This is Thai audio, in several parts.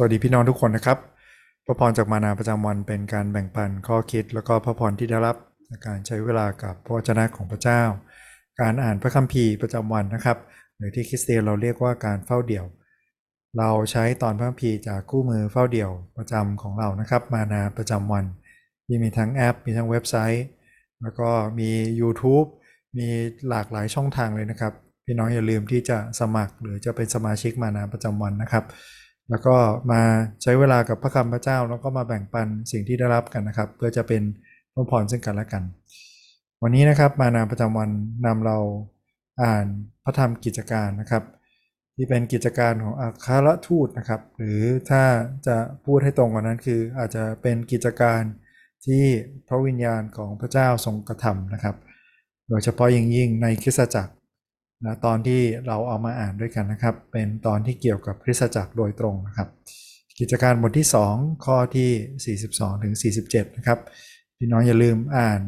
สวัสดีพี่น้องทุกคนนะครับ พระพรจากมานาประจำวันเป็นการแบ่งปันข้อคิดแล้วก็พระพรที่ได้รับการใช้เวลากับพระวจนะของพระเจ้า การอ่านพระคัมภีร์ประจำวันนะครับ หรือที่คริสเตียนเราเรียกว่าการเฝ้าเดี่ยว เราใช้ตอนพระคัมภีร์จากคู่มือเฝ้าเดี่ยวประจำของเรานะครับ มานาประจำวันที่มีทั้งแอป มีทั้งเว็บไซต์ แล้วก็มี YouTube มีหลากหลายช่องทางเลยนะครับ พี่น้องอย่าลืมที่จะสมัครหรือจะเป็นสมาชิกมานาประจำวันนะครับ แล้วก็มาใช้เวลากับพระคำพระเจ้า แล้วก็มาแบ่งปันสิ่งที่ได้รับกันนะครับ เพื่อจะเป็นพระพรซึ่งกันและกัน วันนี้นะครับมานาประจำวันนำเราอ่านพระธรรมกิจการนะครับ ที่เป็นกิจการของอัครทูตนะครับ หรือถ้าจะพูดให้ตรงกว่านั้นคืออาจจะเป็นกิจการที่พระวิญญาณของพระเจ้าทรงกระทำนะครับ โดยเฉพาะยิ่งยิ่งในคริสตจักร นะตอนที่เราเอามาอ่านด้วยกันนะครับ เป็นตอนที่เกี่ยวกับคริสตจักรโดยตรงนะครับ กิจการบทที่ 2 ข้อที่ 42ถึง47 นะครับพี่น้องอย่าลืมอ่าน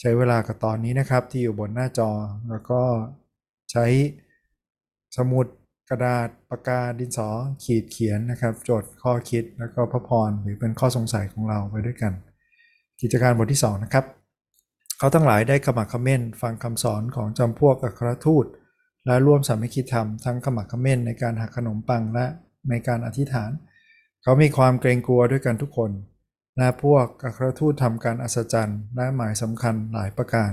ใช้เวลากับตอนนี้นะครับ ที่อยู่บนหน้าจอแล้วก็ใช้สมุดกระดาษปากกาดินสอขีดเขียนนะครับจดข้อคิดแล้วก็พระพรหรือเป็นข้อสงสัยของเราไปด้วยกัน กิจการบทที่ 2 นะครับ เขาทั้งหลายได้ขมักเขม้นฟังคำสอนของจำพวกอัครทูต และร่วมสามัคคีธรรมทั้งขมักขม้นในการหักขนมปังและในการอธิษฐาน เขามีความเกรงกลัวด้วยกันทุกคนและพวกอัครทูตทำการอัศจรรย์และหมายสำคัญหลายประการ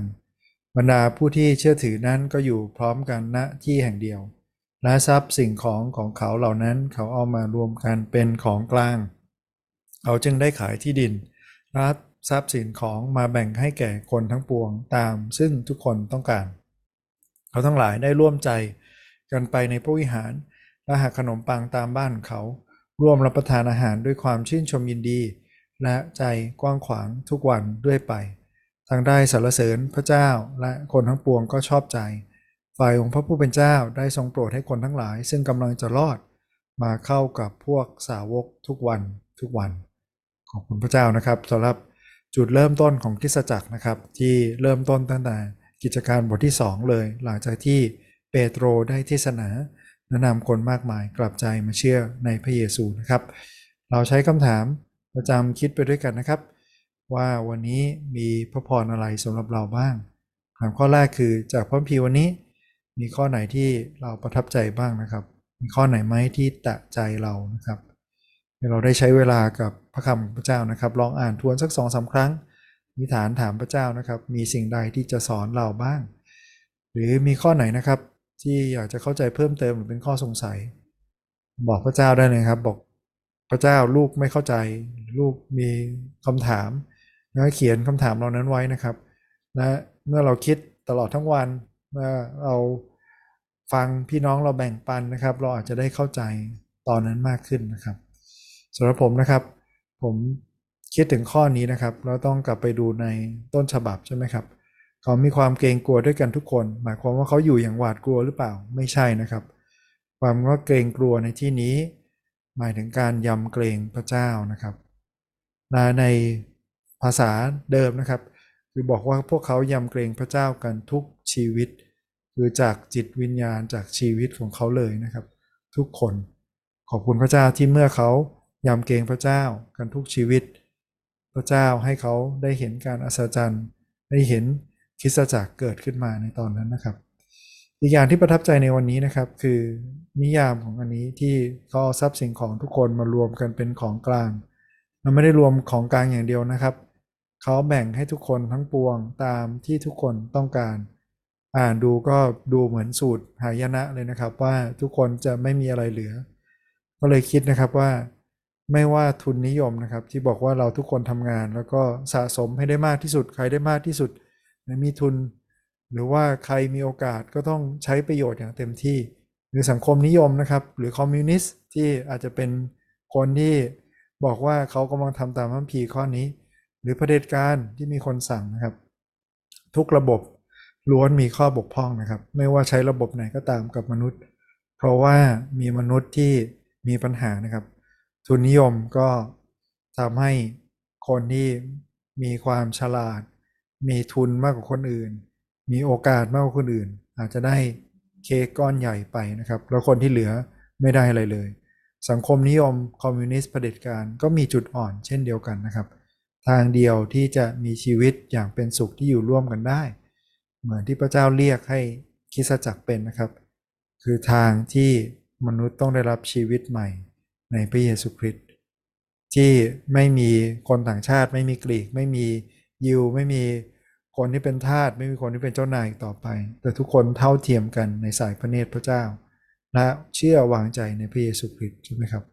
บรรดาผู้ที่เชื่อถือนั้นก็อยู่พร้อมกันณที่แห่งเดียว และทรัพย์สิ่งของของเขาเหล่านั้นเขาเอามารวมกันเป็นของกลาง เขาจึงได้ขายที่ดินรับทรัพย์สินของมาแบ่งให้แก่คนทั้งปวงตามซึ่งทุกคนต้องการ เขาทั้งหลายได้ร่วมใจกันไปในพระวิหาร และหักขนมปังตามบ้านเขา ร่วมรับประทานอาหารด้วยความชื่นชมยินดี และใจกว้างขวางทุกวันด้วยไปทางได้สรรเสริญพระเจ้าและคนทั้งปวงก็ชอบใจ ฝ่ายองค์พระผู้เป็นเจ้าได้ทรงโปรดให้คนทั้งหลาย ซึ่งกำลังจะรอดมาเข้ากับพวกสาวกทุกวันทุกวัน ขอบคุณพระเจ้านะครับสำหรับจุดเริ่มต้นของคริสตจักรนะครับ ที่เริ่มต้นตั้งแต่ กิจการบทที่2เลย หลังจากที่เปโตรได้เทศนาแนะนำคนมากมายกลับใจมาเชื่อในพระเยซูนะครับ เราใช้คำถามประจำคิดไปด้วยกันนะครับ ว่าวันนี้มีพระพรอะไรสำหรับเราบ้างถามข้อแรกคือจากพระคัมภีวันนี้ มีข้อไหนที่เราประทับใจบ้างนะครับ มีข้อไหนไหมที่ตะใจเรานะครับเราได้ใช้เวลากับพระคำพระเจ้านะครับ ลองอ่านทวนสักสองสาครั้ง นิฐานถามพระเจ้านะครับ มีสิ่งใดที่จะสอนเราบ้าง หรือมีข้อไหนนะครับ ที่อยากจะเข้าใจเพิ่มเติมหรือเป็นข้อสงสัย บอกพระเจ้าได้เลยครับ บอกพระเจ้าลูกไม่เข้าใจ ลูกมีคำถามนะเขียนคำถามเรานั้นไว้นะครับและเมื่อเราคิดตลอดทั้งวันเมื่อเราฟังพี่น้องเราแบ่งปันนะครับ เราอาจจะได้เข้าใจตอนนั้นมากขึ้นนะครับสำหรับผมนะครับ ผม คิดถึงข้อนี้นะครับ เราต้องกลับไปดูในต้นฉบับใช่ไหมครับเขามีความเกรงกลัวด้วยกันทุกคน หมายความว่าเขาอยู่อย่างหวาดกลัวหรือเปล่าไม่ใช่นะครับ ความว่าเกรงกลัวในที่นี้ หมายถึงการยำเกรงพระเจ้านะครับในภาษาเดิมนะครับ คือบอกว่าพวกเขายำเกรงพระเจ้ากันทุกชีวิต คือจากจิตวิญญาณจากชีวิตของเขาเลยนะครับ ทุกคนขอบคุณพระเจ้าที่เมื่อเขายำเกรงพระเจ้ากันทุกชีวิต พระเจ้าให้เขาได้เห็นการอัศจรรย์ ได้เห็นคริสตจักรเกิดขึ้นมาในตอนนั้นนะครับ อีกอย่างที่ประทับใจในวันนี้นะครับ คือนิยามของอันนี้ที่เขาเอาทรัพย์สินของทุกคนมารวมกันเป็นของกลาง มันไม่ได้รวมของกลางอย่างเดียวนะครับเขาแบ่งให้ทุกคนทั้งปวงตามที่ทุกคนต้องการ อ่านดูก็ดูเหมือนสูตรหายนะเลยนะครับ ว่าทุกคนจะไม่มีอะไรเหลือ ก็เลยคิดนะครับว่า ไม่ว่าทุนนิยมนะครับ ที่บอกว่าเราทุกคนทำงาน แล้วก็สะสมให้ได้มากที่สุด ใครได้มากที่สุดมีทุน หรือว่าใครมีโอกาสก็ต้องใช้ประโยชน์อย่างเต็มที่ หรือสังคมนิยมนะครับ หรือคอมมิวนิสต์ที่อาจจะเป็นคนที่บอกว่าเขากำลังทำตามพัมพีข้อนี้ หรือประเด็จการที่มีคนสั่งนะครับ ทุกระบบล้วนมีข้อบกพร่องนะครับ ไม่ว่าใช้ระบบไหนก็ตามกับมนุษย์ เพราะว่ามีมนุษย์ที่มีปัญหานะครับ ทุนนิยมก็ทำให้คนที่มีความฉลาด มีทุนมากกว่าคนอื่น มีโอกาสมากกว่าคนอื่น อาจจะได้เค้กก้อนใหญ่ไปนะครับ แล้วคนที่เหลือไม่ได้อะไรเลย สังคมนิยมคอมมิวนิสต์เผด็จการก็มีจุดอ่อนเช่นเดียวกันนะครับ ทางเดียวที่จะมีชีวิตอย่างเป็นสุขที่อยู่ร่วมกันได้ เหมือนที่พระเจ้าเรียกให้คริสตจักรเป็นนะครับ คือทางที่มนุษย์ต้องได้รับชีวิตใหม่ ในพระเยซูคริสต์ที่ไม่มีคนต่างชาติ ไม่มีกรีก ไม่มียิว ไม่มีคนที่เป็นทาสไม่มีคนที่เป็นเจ้านายต่อไป แต่ทุกคนเท่าเทียมกันในสายพระเนตรพระเจ้า และเชื่อวางใจในพระเยซูคริสต์ใช่ไหมครับ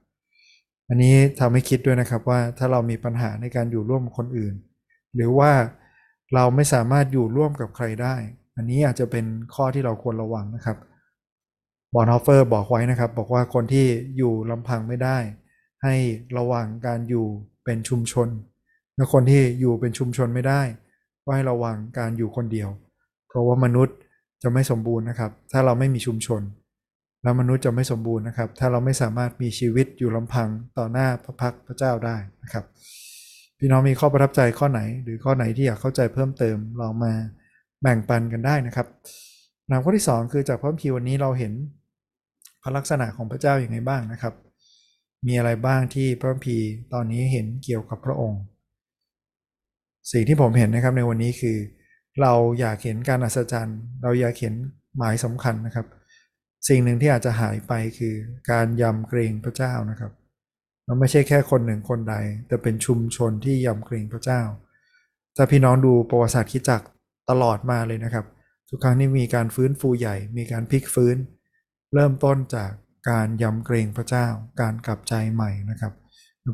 อันนี้ทำให้คิดด้วยนะครับว่าถ้าเรามีปัญหาในการอยู่ร่วมกับคนอื่น หรือว่าเราไม่สามารถอยู่ร่วมกับใครได้ อันนี้อาจจะเป็นข้อที่เราควรระวังนะครับ บอนฮอฟเฟอร์บอกไว้นะครับ บอกว่าคนที่อยู่ลำพังไม่ได้ ให้ระวังการอยู่เป็นชุมชน และคนที่อยู่เป็นชุมชนไม่ได้ ก็ให้ระวังการอยู่คนเดียว เพราะว่ามนุษย์จะไม่สมบูรณ์นะครับ ถ้าเราไม่มีชุมชน แล้วมนุษย์จะไม่สมบูรณ์นะครับ ถ้าเราไม่สามารถมีชีวิตอยู่ลำพังต่อหน้าพระพักพระเจ้าได้นะครับ พี่น้องมีข้อประทับใจข้อไหน หรือข้อไหนที่อยากเข้าใจเพิ่มเติมลองมาแบ่งปันกันได้นะครับนามข้อที่ 2 คือจากพระคัมภีร์วันนี้เราเห็น พระลักษณะของพระเจ้าอย่างไรบ้างนะครับ มีอะไรบ้างที่พระคัมภีตอนนี้เห็นเกี่ยวกับพระองค์ สิ่งที่ผมเห็นนะครับในวันนี้คือ เราอยากเห็นการอัศจรรย์ เราอยากเห็นหมายสำคัญนะครับ สิ่งหนึ่งที่อาจจะหายไปคือการยำเกรงพระเจ้านะครับมันไม่ใช่แค่คนหนึ่งคนใด แต่เป็นชุมชนที่ยำเกรงพระเจ้า ถ้าพี่น้องดูประวัติศาสตร์คิดจักตลอดมาเลยนะครับ ทุกครั้งที่มีการฟื้นฟูใหญ่ มีการพลิกฟื้น เริ่มต้นจากการยำเกรงพระเจ้า การกลับใจใหม่นะครับ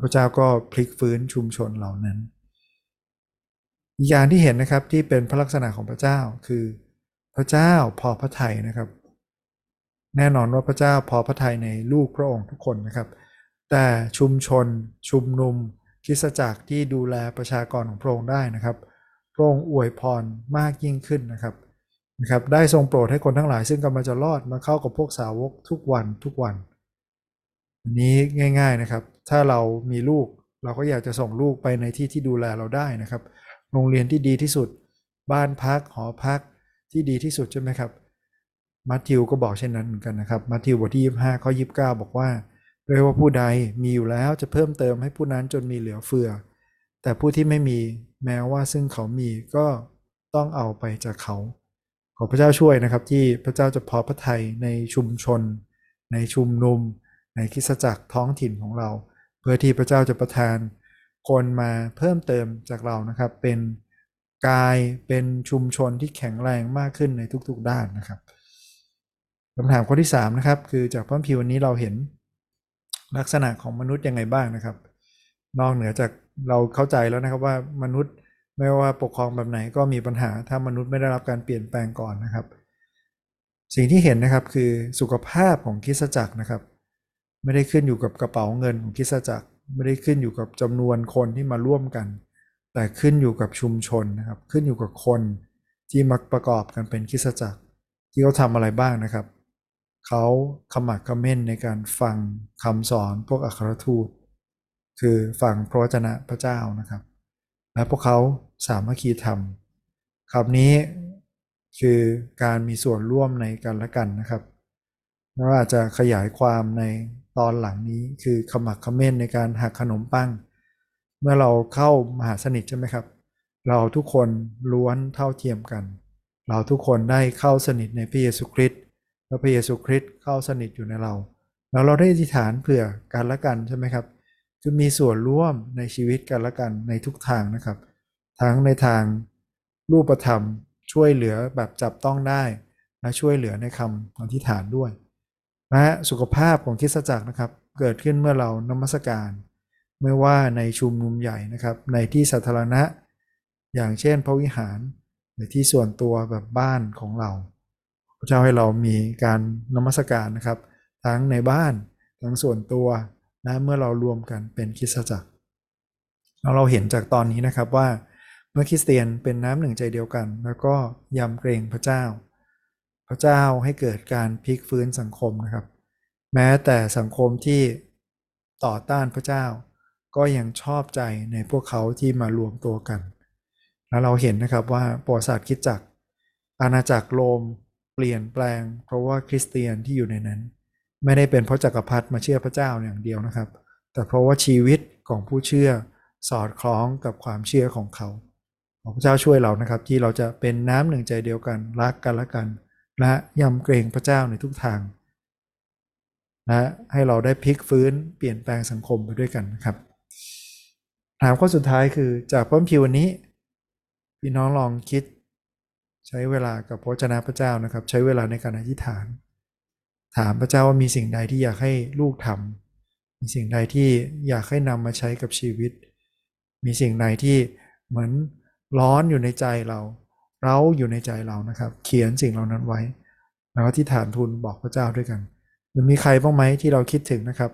พระเจ้าก็พลิกฟื้นชุมชนเหล่านั้นอีกอย่างที่เห็นนะครับที่เป็นพระลักษณะของพระเจ้าคือพระเจ้าพอพระทัยนะครับ แน่นอนว่าพระเจ้าพอพระทัยในลูกพระองค์ทุกคนนะครับ แต่ชุมชน ชุมนุมคิสจักรที่ดูแลประชากรของพระองค์ได้นะครับพระองค์อวยพรมากยิ่งขึ้นนะครับ นะครับได้ทรงโปรดให้คนทั้งหลายซึ่งกำลังจะรอดมาเข้ากับพวกสาวกทุกวันทุกวันนนี้ง่าย ๆนะครับ ถ้าเรามีลูกเราก็อยากจะส่งลูกไปในที่ที่ดูแลเราได้นะครับ โรงเรียนที่ดีที่สุด บ้านพักหอพักที่ดีที่สุดใช่ไหมครับมัทธิวก็บอกเช่นนั้นเหมือนกันนะครับมัทธิวบทที่ 25ข้อ29 บอกว่าโดยว่าผู้ใดมีอยู่แล้วจะเพิ่มเติมให้ผู้นั้นจนมีเหลือเฟือ แต่ผู้ที่ไม่มีแม้ว่าซึ่งเขามีก็ต้องเอาไปจากเขา ขอพระเจ้าช่วยนะครับ ที่พระเจ้าจะพอพระทัยในชุมชน ในชุมนุม ในคิสจักรท้องถิ่นของเรา เพื่อที่พระเจ้าจะประทาน คนมาเพิ่มเติมจากเรานะครับ เป็นกายเป็นชุมชนที่แข็งแรงมากขึ้นในทุกๆด้านนะครับคำถามข้อที่ 3 นะครับ คือจากพระพิวันนี้เราเห็นลักษณะของมนุษย์ยังไงบ้างนะครับ นอกเหนือจากเราเข้าใจแล้วนะครับว่ามนุษย์ ไม่ว่าปกครองแบบไหนก็มีปัญหาถ้ามนุษย์ไม่ได้รับการเปลี่ยนแปลงก่อนนะครับ สิ่งที่เห็นนะครับคือสุขภาพของคิสจักรนะครับ ไม่ได้ขึ้นอยู่กับกระเป๋าเงินของคิสจักร ไม่ได้ขึ้นอยู่กับจำนวนคนที่มาร่วมกัน แต่ขึ้นอยู่กับชุมชนนะครับ ขึ้นอยู่กับคนที่มาประกอบกันเป็นคิสจักร ที่เขาทำอะไรบ้างนะครับเขาขมักขม้นในการฟังคำสอนพวกอัครทูต คือฟังพระวจนะพระเจ้านะครับ และพวกเขาสามัคคีธรรมคำนี้คือการมีส่วนร่วมในกันและกันนะครับแล้วอาจจะขยายความในตอนหลังนี้คือขมักขม้นในการหักขนมปัง เมื่อเราเข้ามหาสนิทใช่ไหมครับ เราทุกคนล้วนเท่าเทียมกัน เราทุกคนได้เข้าสนิทในพระเยซูคริสต์และพระเยซูคริสต์เข้าสนิทอยู่ในเรา แล้วเราได้อธิษฐานเผื่อกันและกันใช่ไหมครับ คือมีส่วนร่วมในชีวิตกันและกันในทุกทางนะครับ ทั้งในทางรูปธรรมช่วยเหลือแบบจับต้องได้และช่วยเหลือในคำอธิษฐานด้วยและสุขภาพของคิสจักรนะครับ เกิดขึ้นเมื่อเรานมัสการไม่ว่าในชุมนุมใหญ่นะครับ ในที่สาธารณะ อย่างเช่นพระวิหารหรือที่ส่วนตัวแบบบ้านของเรา พระเจ้าให้เรามีการนมัสการนะครับ ทั้งในบ้านทั้งส่วนตัว และเมื่อเรารวมกันเป็นคริสตจักรเราเราเห็นจากตอนนี้นะครับว่าเมื่อคริสเตียนเป็นน้ำหนึ่งใจเดียวกัน แล้วก็ยำเกรงพระเจ้า พระเจ้าให้เกิดการพลิกฟื้นสังคมนะครับ แม้แต่สังคมที่ต่อต้านพระเจ้า ก็ยังชอบใจในพวกเขาที่มารวมตัวกัน แล้วเราเห็นนะครับว่าประวัติศาสตร์คิดจักรอาณาจักรโรมเปลี่ยนแปลง เพราะว่าคริสเตียนที่อยู่ในนั้น ไม่ได้เป็นเพราะจักรพรรดิมาเชื่อพระเจ้าอย่างเดียวนะครับ แต่เพราะว่าชีวิตของผู้เชื่อสอดคล้องกับความเชื่อของเขา ขอพระเจ้าช่วยเรานะครับ ที่เราจะเป็นน้ำหนึ่งใจเดียวกันรักกันและกัน และยำเกรงพระเจ้าในทุกทางและให้เราได้พลิกฟื้นเปลี่ยนแปลงสังคมไปด้วยกันนะครับ ถามข้อสุดท้ายคือจากพระคัมภีร์วันนี้ พี่น้องลองคิด ใช้เวลากับพระเจ้าพระเจ้านะครับ ใช้เวลาในการอธิษฐาน ถามพระเจ้าว่ามีสิ่งใดที่อยากให้ลูกทำมีสิ่งใดที่อยากให้นำมาใช้กับชีวิต มีสิ่งใดที่เหมือนร้อนอยู่ในใจเราเราอยู่ในใจเรานะครับ เขียนสิ่งเหล่านั้นไว้ แล้วก็ที่ฐานทูลบอกพระเจ้าด้วยกันมันมีใครบ้างไหมที่เราคิดถึงนะครับ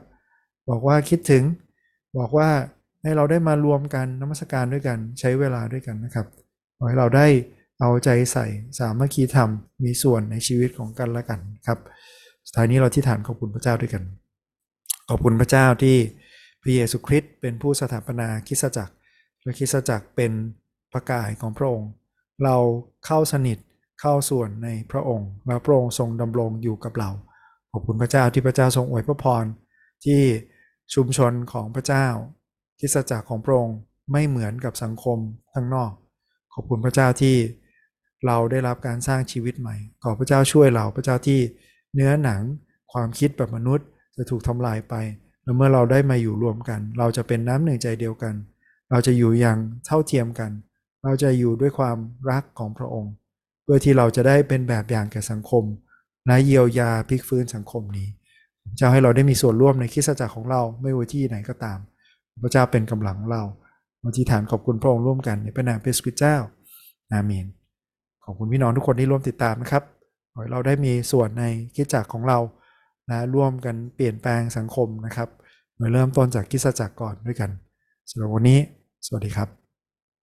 บอกว่าคิดถึง บอกว่าให้เราได้มารวมกันนมัสการด้วยกันใช้เวลาด้วยกันนะครับขอให้เราได้เอาใจใส่สามัคคีธรรมมีส่วนในชีวิตของกันและกันครับ สุดท้ายนี้เราที่ฐานขอบคุณพระเจ้าด้วยกัน ขอบคุณพระเจ้าที่พระเยซูคริสต์เป็นผู้สถาปนาคริสตจักร และคริสตจักรเป็นประกายของพระองค์ เราเข้าสนิทเข้าส่วนในพระองค์และพระองค์ทรงดำรงอยู่กับเรา ขอบคุณพระเจ้าที่พระเจ้าทรงอวยพระพรที่ชุมชนของพระเจ้าคริสตจักรของพระองค์ไม่เหมือนกับสังคมข้างนอก ขอบคุณพระเจ้าที่เราได้รับการสร้างชีวิตใหม่ ขอพระเจ้าช่วยเราพระเจ้าที่ เนื้อหนังความคิดแบบมนุษย์จะถูกทำลายไป แล้วเมื่อเราได้มาอยู่รวมกัน เราจะเป็นน้ำหนึ่งใจเดียวกัน เราจะอยู่อย่างเท่าเทียมกัน เราจะอยู่ด้วยความรักของพระองค์ เพื่อที่เราจะได้เป็นแบบอย่างแก่สังคม และเยียวยาพลิกฟื้นสังคมนี้เจ้าให้เราได้มีส่วนร่วมในคริสตจักรของเราไม่ว่าที่ไหนก็ตาม พระเจ้าเป็นกำลังเราอธิษฐานขอบคุณพระองค์ร่วมกันในพระนามพระสุเจ้า อาเมน ขอบคุณพี่น้องทุกคนที่ร่วมติดตามนะครับ เราได้มีส่วนในคิดจักรของเรานะร่วมกันเปลี่ยนแปลงสังคมนะครับโดยเริ่มต้นจากคริสตจักรก่อนด้วยกันสำหรับวันนี้ สวัสดีครับ